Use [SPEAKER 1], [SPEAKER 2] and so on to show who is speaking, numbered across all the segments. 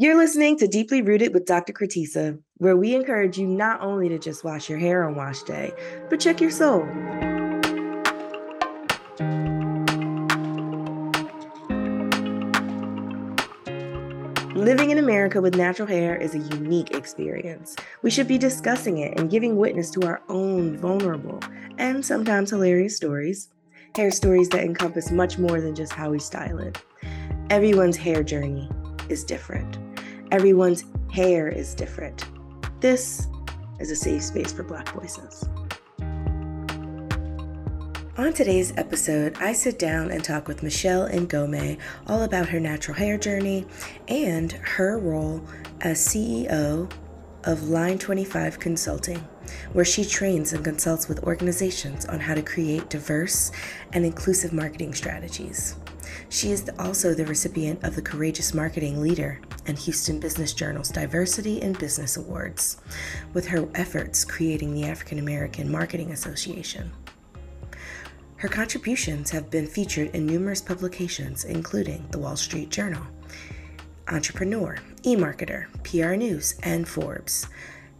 [SPEAKER 1] You're listening to Deeply Rooted with Dr. Kratisa, where we encourage you not only to just wash your hair on wash day, but check your soul. Living in America with natural hair is a unique experience. We should be discussing it and giving witness to our own vulnerable and sometimes hilarious stories. Hair stories that encompass much more than just how we style it. Everyone's hair journey is different. Everyone's hair is different. This is a safe space for Black voices. On today's episode, I sit down and talk with Michelle Ngome all about her natural hair journey and her role as CEO of Line 25 Consulting, where she trains and consults with organizations on how to create diverse and inclusive marketing strategies. She is also the recipient of the Courageous Marketing Leader and Houston Business Journal's Diversity in Business Awards, with her efforts creating the African American Marketing Association. Her contributions have been featured in numerous publications, including The Wall Street Journal, Entrepreneur, eMarketer, PR News, and Forbes.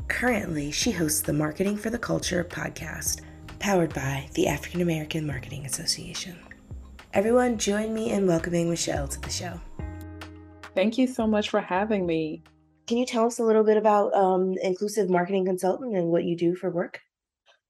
[SPEAKER 1] Currently, she hosts the Marketing for the Culture podcast, powered by the African American Marketing Association. Everyone, join me in welcoming Michelle to the show.
[SPEAKER 2] Thank you so much for having me.
[SPEAKER 1] Can you tell us a little bit about um, Inclusive Marketing Consultant and what you do for work?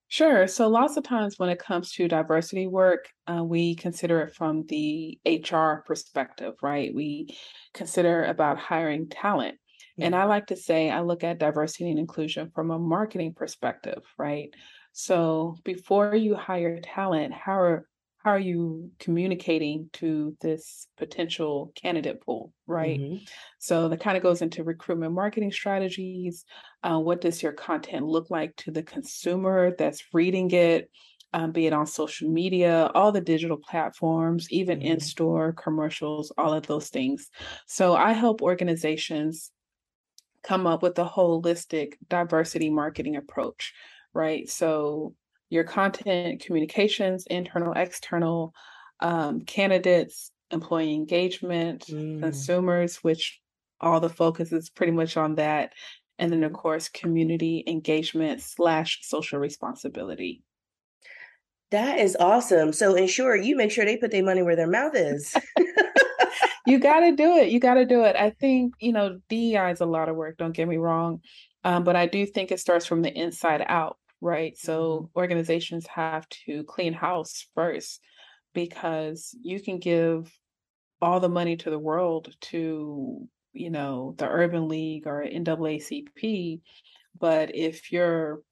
[SPEAKER 2] Sure. So, lots of times when it comes to diversity work, uh, we consider it from the HR perspective, right? We consider about hiring talent. Yeah. And I like to say, I look at diversity and inclusion from a marketing perspective, right? So, before you hire talent, how are how are you communicating to this potential candidate pool right mm-hmm. so that kind of goes into recruitment marketing strategies uh, what does your content look like to the consumer that's reading it um, be it on social media all the digital platforms even mm-hmm. in-store commercials all of those things so i help organizations come up with a holistic diversity marketing approach right so your content communications, internal, external, um, candidates, employee engagement, mm. consumers, which all the focus is pretty much on that. And then, of course, community engagement slash social responsibility.
[SPEAKER 1] That is awesome. So, ensure you make sure they put their money where their mouth is.
[SPEAKER 2] you got to do it. You got to do it. I think, you know, DEI is a lot of work, don't get me wrong. Um, but I do think it starts from the inside out right? Mm-hmm. So organizations have to clean house first because you can give all the money to the world to, you know, the Urban League or NAACP, but if your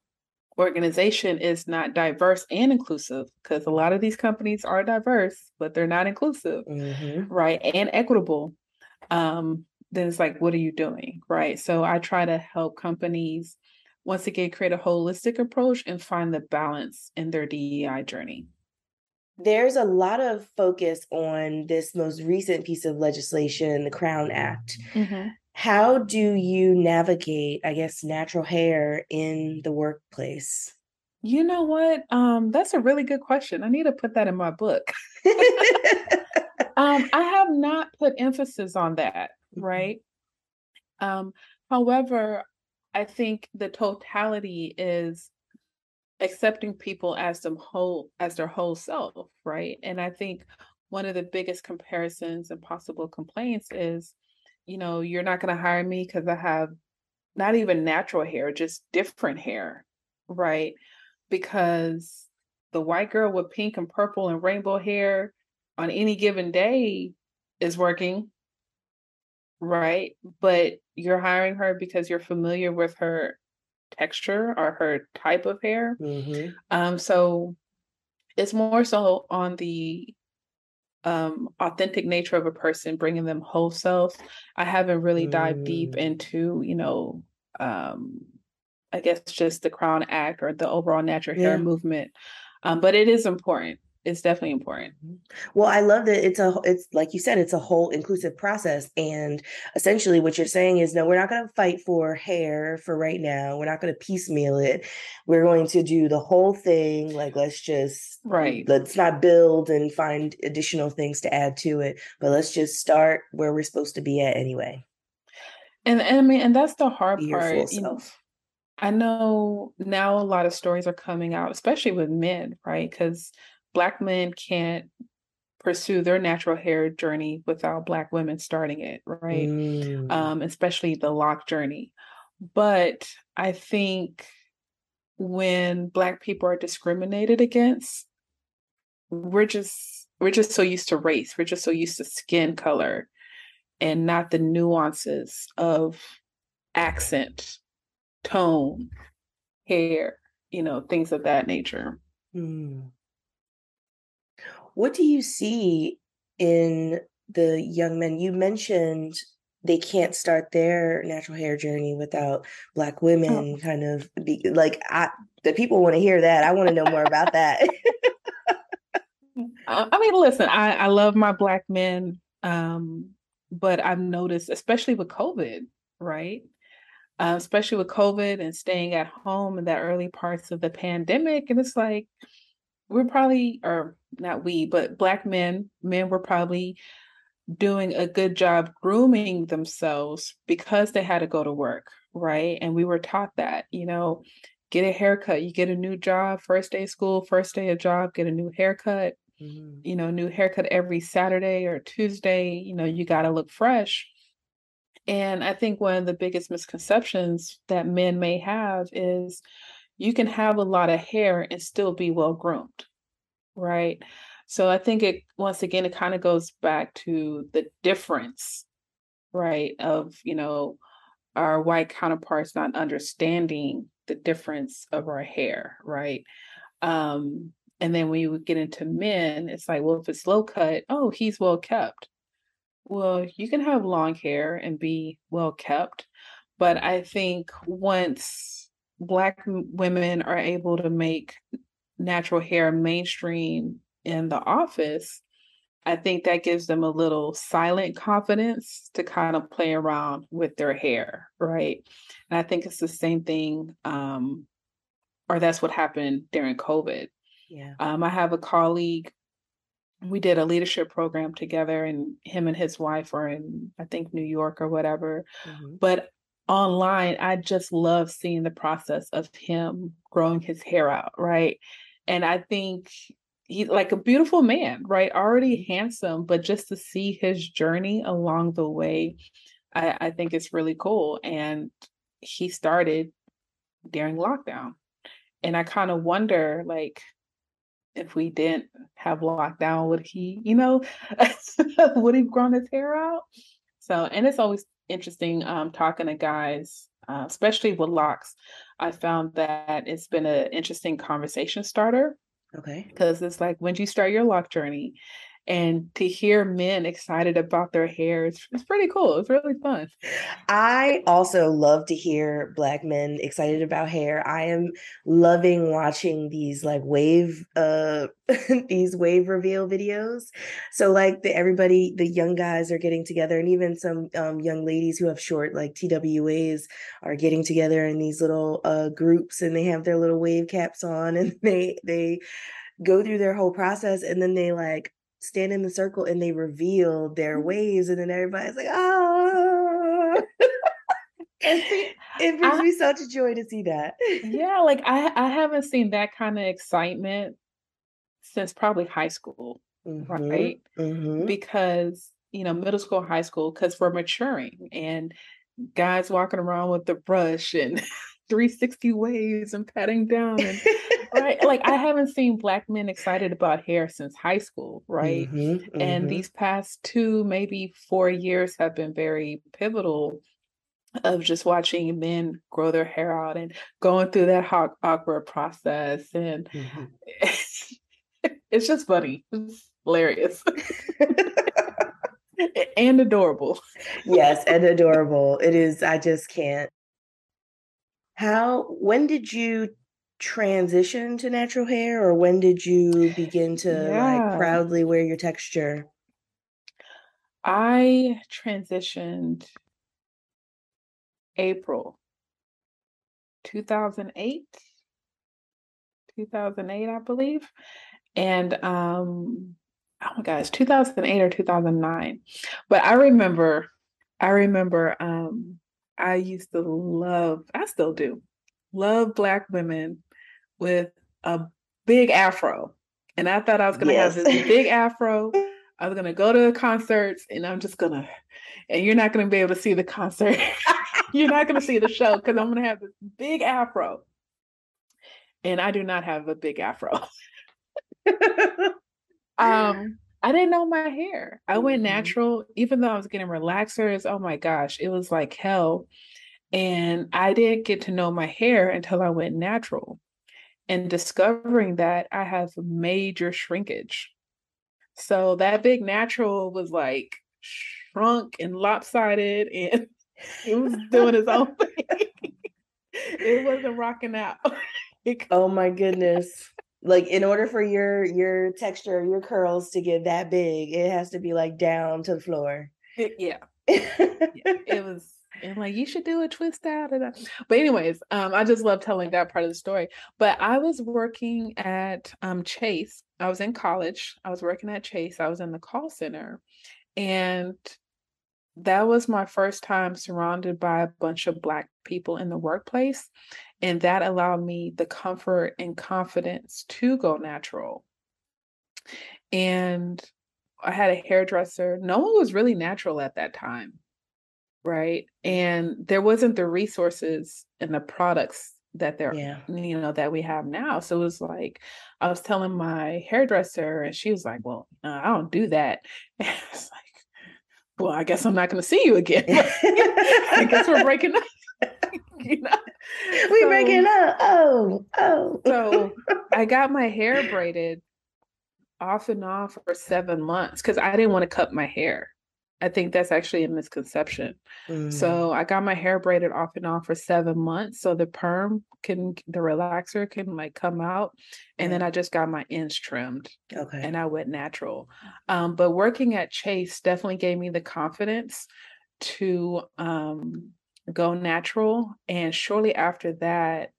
[SPEAKER 2] organization is not diverse and inclusive, because a lot of these companies are diverse, but they're not inclusive, mm-hmm. right? And equitable. Um, then it's like, what are you doing? Right. So I try to help companies once again create a holistic approach and find the balance in their DEI journey.
[SPEAKER 1] There's a lot of focus on this most recent piece of legislation, the Crown Act. Mm-hmm. How do you navigate, I guess, natural hair in the workplace?
[SPEAKER 2] You know what? Um, that's a really good question. I need to put that in my book. um, I have not put emphasis on that, mm-hmm. right? Um, however, I think the totality is accepting people as them whole as their whole self, right? And I think one of the biggest comparisons and possible complaints is, you know, you're not going to hire me because I have not even natural hair, just different hair, right? Because the white girl with pink and purple and rainbow hair on any given day is working, right? But you're hiring her because you're familiar with her texture or her type of hair. Mm-hmm. Um, so it's more so on the um, authentic nature of a person, bringing them whole self. I haven't really dived deep mm. into, you know, um, I guess just the Crown Act or the overall natural hair movement. Um, but it is important it's definitely important. Mm-hmm.
[SPEAKER 1] Well, I love that it's a it's like you said, it's a whole inclusive process. And essentially what you're saying is no, we're not gonna fight for hair for right now. We're not gonna piecemeal it. We're going to do the whole thing. Like let's just
[SPEAKER 2] right.
[SPEAKER 1] Let's not build and find additional things to add to it, but let's just start where we're supposed to be at anyway.
[SPEAKER 2] And, and I mean, and that's the hard part. You know, I know now a lot of stories are coming out, especially with men, right? Because Black men can't pursue their natural hair journey without Black women starting it, right? Mm. Um, especially the lock journey. But I think when Black people are discriminated against, we're just we're just so used to race. We're just so used to skin color and not the nuances of accent, tone, hair, you know, things of that nature. Mm.
[SPEAKER 1] What do you see in the young men? You mentioned they can't start their natural hair journey without black oh. women oh. kind of be like I the people want to hear that. I want to know more about that.
[SPEAKER 2] I mean, listen, I, I love my black men. Um, but I've noticed, especially with COVID, right? Uh, especially with COVID and staying at home in the early parts of the pandemic. And it's like, we're probably, or not we, but Black men, men were probably doing a good job grooming themselves because they had to go to work, right? And we were taught that, you know, get a haircut, you get a new job, first day of school, first day of job, get a new haircut mm-hmm. you know, new haircut every Saturday or Tuesday, you know, you got to look fresh. And I think one of the biggest misconceptions that men may have is you can have a lot of hair and still be well groomed, right? So I think it, once again, it kind of goes back to the difference, right, of, you know, our white counterparts not understanding the difference of our hair, right? Um, and then when you get into men, it's like, well, if it's low cut, oh, he's well kept. Well, you can have long hair and be well kept. But I think once Black women are able to make natural hair mainstream in the office, I think that gives them a little silent confidence to kind of play around with their hair, right? And I think it's the same thing, um, or that's what happened during COVID.
[SPEAKER 1] Yeah.
[SPEAKER 2] Um, I have a colleague. We did a leadership program together, and him and his wife are in, I think, New York or whatever. Mm-hmm. But online, I just love seeing the process of him growing his hair out, right? And I think he's like a beautiful man, right? Already mm-hmm. handsome, but just to see his journey along the way, I, I think it's really cool. And he started during lockdown. And I kind of wonder, like, if we didn't have lockdown, would he, you know, would he grown his hair out? So, and it's always interesting um, talking to guys, uh, especially with locks. I found that it's been an interesting conversation starter.
[SPEAKER 1] Okay.
[SPEAKER 2] Because it's like when you start your lock journey, and to hear men excited about their hair it's, it's pretty cool it's really fun.
[SPEAKER 1] I also love to hear black men excited about hair. I am loving watching these like wave uh these wave reveal videos. So like the everybody the young guys are getting together and even some um, young ladies who have short like twas are getting together in these little uh groups and they have their little wave caps on and they they go through their whole process and then they like stand in the circle and they reveal their mm-hmm. ways, and then everybody's like, oh. it brings I, me such a joy to see that.
[SPEAKER 2] yeah, like I I haven't seen that kind of excitement since probably high school, mm-hmm, right? Mm-hmm. Because you know, middle school, high school, because we're maturing and guys walking around with the brush and 360 waves and patting down and right like i haven't seen black men excited about hair since high school right? Mm-hmm, mm-hmm. and these past two maybe four years have been very pivotal of just watching men grow their hair out and going through that hot, awkward process and mm-hmm. it's just funny. It's hilarious. And adorable.
[SPEAKER 1] Yes and adorable. It is i just can't. How when did you transition to natural hair or when did you begin to yeah. like proudly wear your texture?
[SPEAKER 2] I transitioned April 2008 2008 I believe and um oh my gosh 2008 or 2009 but I remember I remember um I used to love, I still do, love black women with a big afro. And I thought I was going to yes. have this big afro. I was going to go to concerts and I'm just going to, and you're not going to be able to see the concert. you're not going to see the show because I'm going to have this big afro. And I do not have a big afro. um, I didn't know my hair. I went mm-hmm. natural, even though I was getting relaxers. Oh my gosh, it was like hell. And I didn't get to know my hair until I went natural. And discovering that I have major shrinkage. So that big natural was like shrunk and lopsided and it was doing its own thing. it wasn't rocking out.
[SPEAKER 1] oh my goodness like in order for your your texture your curls to get that big it has to be like down to the floor
[SPEAKER 2] it, yeah. yeah. it was and like you should do a twist out but anyways um i just love telling that part of the story. But i was working at um chase. I was in college. I was working at chase. I was in the call center. And that was my first time surrounded by a bunch of black people in the workplace. And that allowed me the comfort and confidence to go natural. And I had a hairdresser. No one was really natural at that time. Right. And there wasn't the resources and the products that there, yeah. you know, that we have now. So it was like, I was telling my hairdresser, and she was like, Well, uh, I don't do that. And it's like, Well, I guess I'm not going to see you again. I guess we're breaking up.
[SPEAKER 1] you know? We so, breaking up. Oh, oh.
[SPEAKER 2] so I got my hair braided off and off for seven months because I didn't want to cut my hair. I think that's actually a misconception. Mm. So I got my hair braided off and on for seven months. So the perm can, the relaxer can like come out. And yeah. then I just got my ends trimmed. Okay. And I went natural. Um, but working at Chase definitely gave me the confidence to um, go natural. And shortly after that,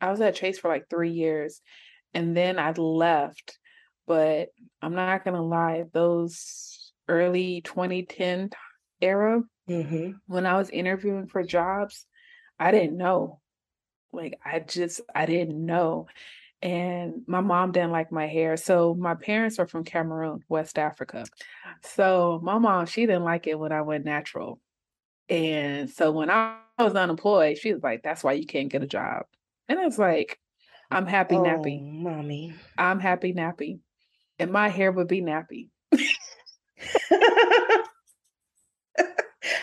[SPEAKER 2] I was at Chase for like three years and then I left. But I'm not going to lie, those early 2010 era, mm-hmm. when I was interviewing for jobs, I didn't know. Like, I just, I didn't know. And my mom didn't like my hair. So my parents are from Cameroon, West Africa. So my mom, she didn't like it when I went natural. And so when I was unemployed, she was like, That's why you can't get a job. And I was like, I'm happy oh, nappy.
[SPEAKER 1] Mommy.
[SPEAKER 2] I'm happy nappy. And my hair would be nappy.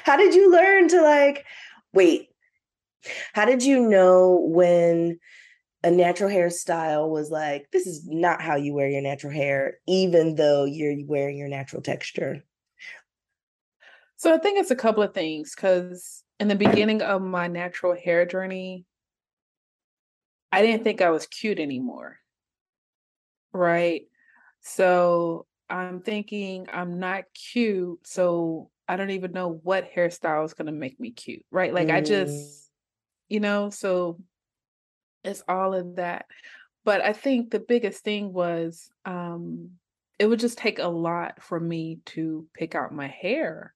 [SPEAKER 1] how did you learn to like wait? How did you know when a natural hairstyle was like, this is not how you wear your natural hair, even though you're wearing your natural texture?
[SPEAKER 2] So I think it's a couple of things because in the beginning of my natural hair journey, I didn't think I was cute anymore. Right. So I'm thinking I'm not cute. So I don't even know what hairstyle is going to make me cute. Right. Like mm. I just, you know, so it's all of that. But I think the biggest thing was um, it would just take a lot for me to pick out my hair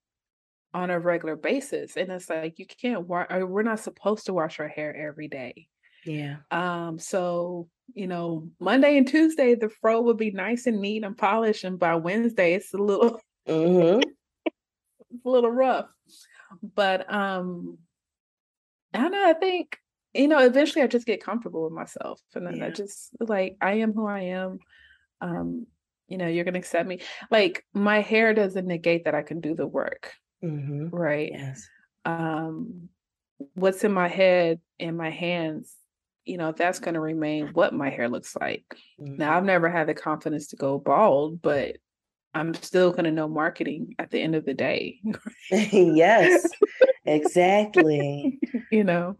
[SPEAKER 2] on a regular basis and it's like you can't wash we're not supposed to wash our hair every day
[SPEAKER 1] yeah
[SPEAKER 2] um so you know monday and tuesday the fro will be nice and neat and polished and by wednesday it's a little mm-hmm. it's a little rough but um i don't know i think you know eventually i just get comfortable with myself and then yeah. i just like i am who i am um you know you're gonna accept me like my hair doesn't negate that i can do the work Mm-hmm. Right.
[SPEAKER 1] Yes.
[SPEAKER 2] Um, what's in my head and my hands, you know, that's going to remain what my hair looks like. Mm-hmm. Now, I've never had the confidence to go bald, but I'm still going to know marketing at the end of the day.
[SPEAKER 1] yes, exactly.
[SPEAKER 2] you know,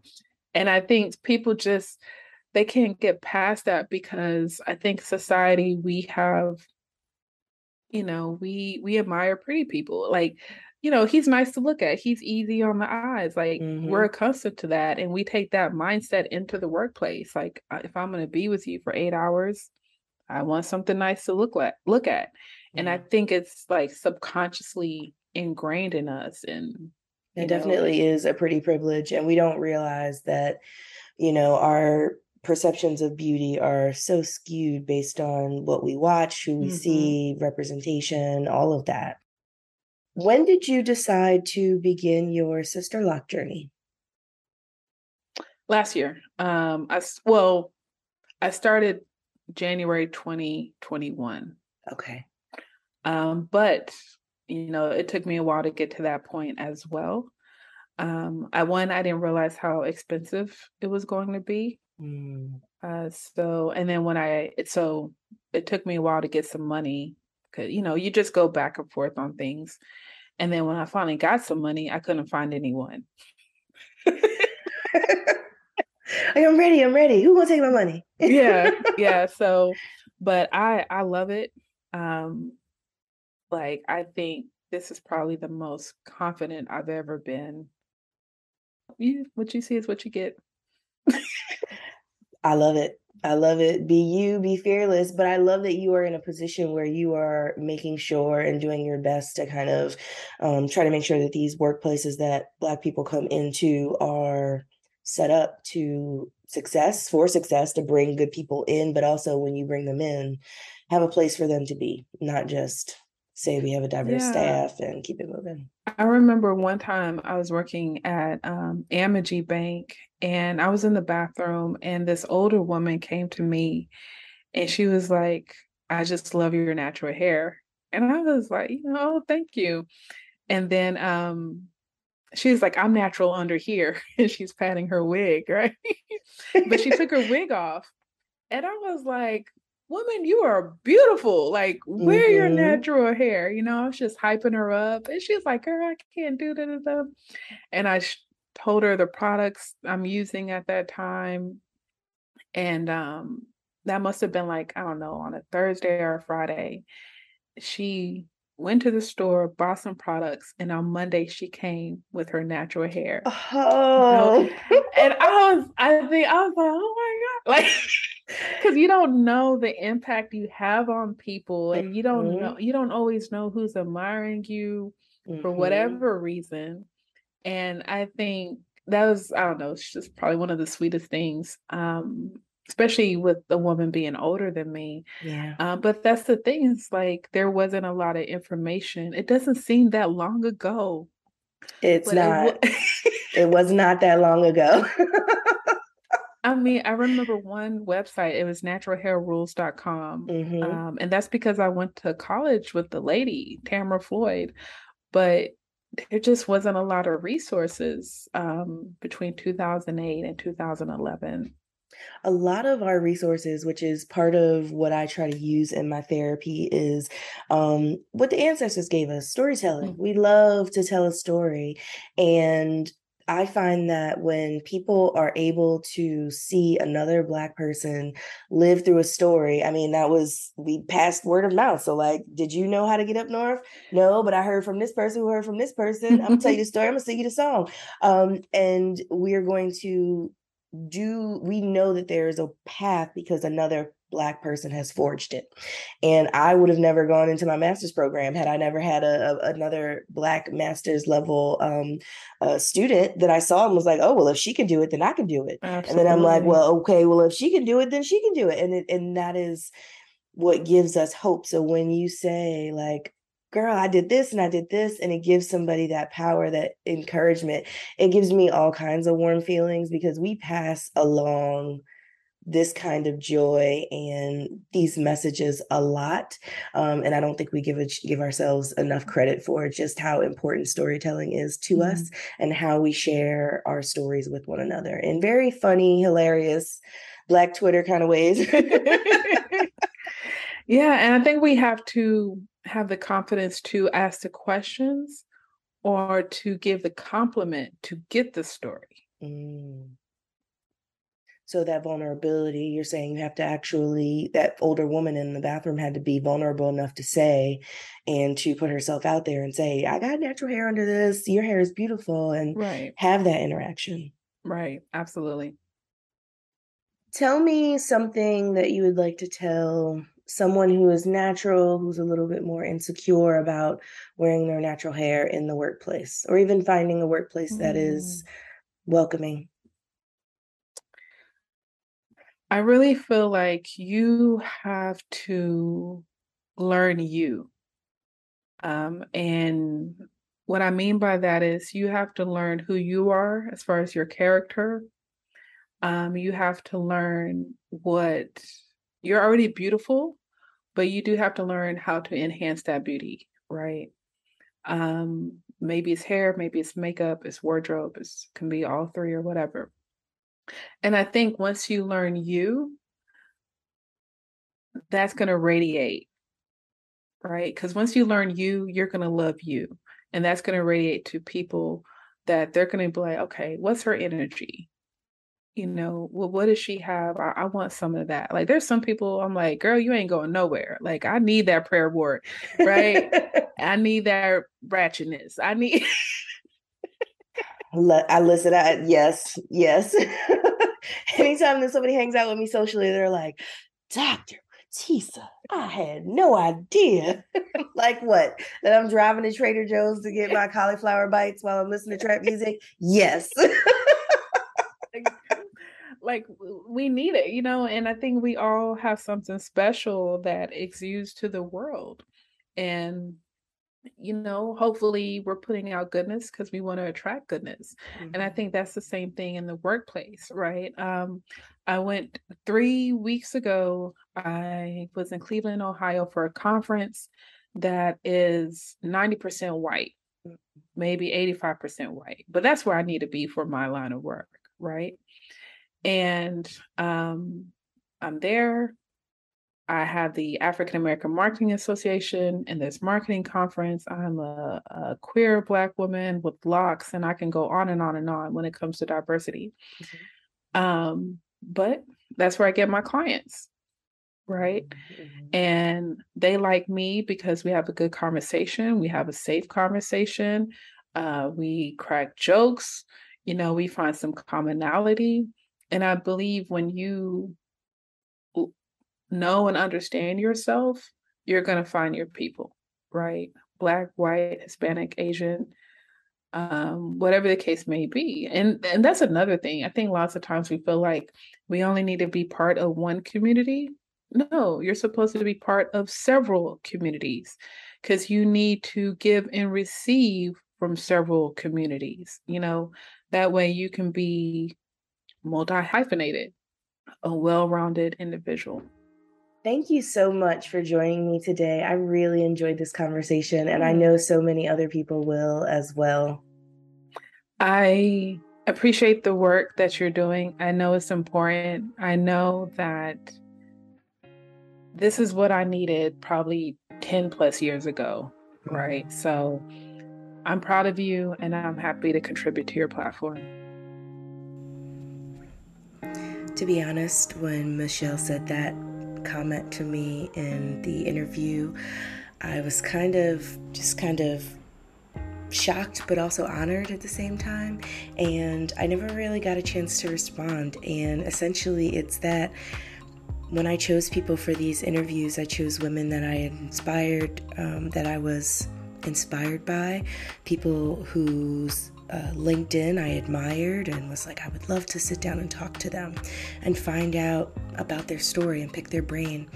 [SPEAKER 2] and I think people just, they can't get past that because I think society, we have, you know, we, we admire pretty people. Like you know, he's nice to look at. He's easy on the eyes. Like mm-hmm. we're accustomed to that. And we take that mindset into the workplace. Like if I'm going to be with you for eight hours, I want something nice to look at, look at. Mm-hmm. And I think it's like subconsciously ingrained in us. And
[SPEAKER 1] It definitely know? is a pretty privilege. And we don't realize that, you know, our perceptions of beauty are so skewed based on what we watch, who we mm-hmm. see, representation, all of that. When did you decide to begin your sister lock journey?
[SPEAKER 2] Last year. Um, I well, I started January 2021.
[SPEAKER 1] Okay.
[SPEAKER 2] Um, but you know, it took me a while to get to that point as well. Um, I one, I didn't realize how expensive it was going to be. Mm. Uh, so, and then when I, it, so it took me a while to get some money because, you know, you just go back and forth on things. And then when I finally got some money, I couldn't find anyone.
[SPEAKER 1] I'm ready. I'm ready. Who gonna take my money?
[SPEAKER 2] yeah, yeah. So, but I I love it. Um, like I think this is probably the most confident I've ever been. You what you see is what you get.
[SPEAKER 1] I love it. I love it. Be you, be fearless. But I love that you are in a position where you are making sure and doing your best to kind of um, try to make sure that these workplaces that Black people come into are set up to success for success to bring good people in, but also when you bring them in, have a place for them to be, not just say we have a diverse yeah. staff and keep it moving.
[SPEAKER 2] I remember one time I was working at um, Amegy Bank and I was in the bathroom and this older woman came to me and she was like, I just love your natural hair. And I was like, you know, thank you. And then um, she's like, I'm natural under here. And she's patting her wig, right? but she took her wig off. And I was like, woman, you are beautiful. Like, wear mm-hmm. your natural hair. You know, I was just hyping her up. And she's like, girl, I can't do that. And I sh- told her the products I'm using at that time. And um, that must have been like, I don't know, on a Thursday or a Friday. She went to the store, bought some products, and on Monday she came with her natural hair. Oh, you know? and I was, I think I was like, oh my god, like, because you don't know the impact you have on people, and you don't mm-hmm. know, you don't always know who's admiring you mm-hmm. for whatever reason. And I think that was, I don't know, it's just probably one of the sweetest things. Um, especially with the woman being older than me.
[SPEAKER 1] Yeah.
[SPEAKER 2] Um, but that's the thing, it's like there wasn't a lot of information. It doesn't seem that long ago.
[SPEAKER 1] It's not. It, w- it was not that long ago.
[SPEAKER 2] I mean, I remember one website, it was naturalhairrules.com. Mm-hmm. Um, and that's because I went to college with the lady, Tamara Floyd. But there just wasn't a lot of resources um, between 2008 and 2011
[SPEAKER 1] a lot of our resources, which is part of what I try to use in my therapy, is um, what the ancestors gave us storytelling. Mm-hmm. We love to tell a story. And I find that when people are able to see another Black person live through a story, I mean, that was, we passed word of mouth. So, like, did you know how to get up north? No, but I heard from this person who heard from this person. I'm gonna tell you the story, I'm gonna sing you the song. Um, and we're going to do we know that there is a path because another black person has forged it and i would have never gone into my master's program had i never had a, a another black master's level um, uh, student that i saw and was like oh well if she can do it then i can do it Absolutely. and then i'm like well okay well if she can do it then she can do it and it, and that is what gives us hope so when you say like girl, I did this and I did this. And it gives somebody that power, that encouragement. It gives me all kinds of warm feelings because we pass along this kind of joy and these messages a lot um, and i don't think we give it give ourselves enough credit for just how important storytelling is to mm-hmm. us and how we share our stories with one another in very funny hilarious black twitter kind of ways
[SPEAKER 2] yeah and i think we have to have the confidence to ask the questions or to give the compliment to get the story. Mm.
[SPEAKER 1] So that vulnerability, you're saying you have to actually, that older woman in the bathroom had to be vulnerable enough to say and to put herself out there and say, I got natural hair under this, your hair is beautiful, and
[SPEAKER 2] right.
[SPEAKER 1] have that interaction.
[SPEAKER 2] Right, absolutely.
[SPEAKER 1] Tell me something that you would like to tell someone who is natural, who's a little bit more insecure about wearing their natural hair in the workplace, or even finding a workplace that is mm. welcoming?
[SPEAKER 2] I really feel like you have to learn you. Um, and what I mean by that is you have to learn who you are as far as your character. Um, you have to learn what you're already beautiful, but you do have to learn how to enhance that beauty, right? Um, maybe it's hair, maybe it's makeup, it's wardrobe, it can be all three or whatever. And I think once you learn you, that's going to radiate, right? Because once you learn you, you're going to love you. And that's going to radiate to people that they're going to be like, okay, what's her energy? You know, well, what does she have? I, I want some of that. Like, there's some people I'm like, girl, you ain't going nowhere. Like, I need that prayer board, right? I need that ratchetness. I need.
[SPEAKER 1] I listen. I yes, yes. Anytime that somebody hangs out with me socially, they're like, Doctor Tisa, I had no idea. like what? That I'm driving to Trader Joe's to get my cauliflower bites while I'm listening to trap music? Yes.
[SPEAKER 2] like we need it, you know, and I think we all have something special that exudes to the world. And you know, hopefully we're putting out goodness because we want to attract goodness. Mm-hmm. And I mm-hmm. think that's the same thing in the workplace, right? Um, I went three weeks ago, I was in Cleveland, Ohio for a conference that is 90% white, mm-hmm. maybe 85% white, but that's where I need to be for my line of work, right? And um, I'm there I have the African American Marketing Association and this marketing conference. I'm a, a, queer Black woman with locks, and I can go on and on and on when it comes to diversity. Mm-hmm. Um, but that's where I get my clients, right? Mm-hmm. And they like me because we have a good conversation, we have a safe conversation, uh, we crack jokes, you know, we find some commonality. And I believe when you know and understand yourself, you're going to find your people, right? Black, white, Hispanic, Asian, um, whatever the case may be. And and that's another thing. I think lots of times we feel like we only need to be part of one community. No, you're supposed to be part of several communities because you need to give and receive from several communities. You know, that way you can be multi hyphenated, a well rounded individual.
[SPEAKER 1] Thank you so much for joining me today. I really enjoyed this conversation, and I mm. know so many other people will as well.
[SPEAKER 2] I appreciate the work that you're doing. I know it's important. I know that this is what I needed probably 10 plus years ago, mm. right? So I'm proud of you and I'm happy to contribute to your platform.
[SPEAKER 1] To be honest, when Michelle said that, comment to me in the interview, I was kind of just kind of shocked but also honored at the same time. And I never really got a chance to respond. And essentially it's that when I chose people for these interviews I chose women that I inspired um, that I was inspired by. People whose uh, LinkedIn I admired and was like, I would love to sit down and talk to them and find out about their story and pick their brain.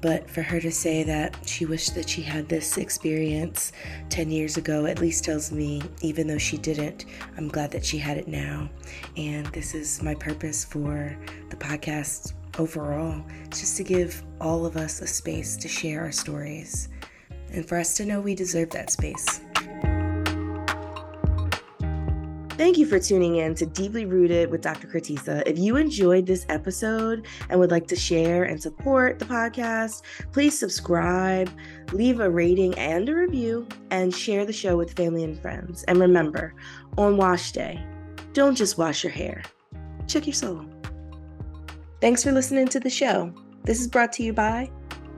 [SPEAKER 1] But for her to say that she wished that she had this experience 10 years ago at least tells me, even though she didn't, I'm glad that she had it now. And this is my purpose for the podcast overall. Just to give all of us a space to share our stories and for us to know we deserve that space. Thank you for tuning in to Deeply Rooted with Dr. Kratisa. If you enjoyed this episode and would like to share and support the podcast, please subscribe, leave a rating and a review, and share the show with family and friends. And remember, on wash day, don't just wash your hair, check your soul. Thanks for listening to the show. This is brought to you by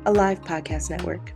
[SPEAKER 1] Alive Podcast Network.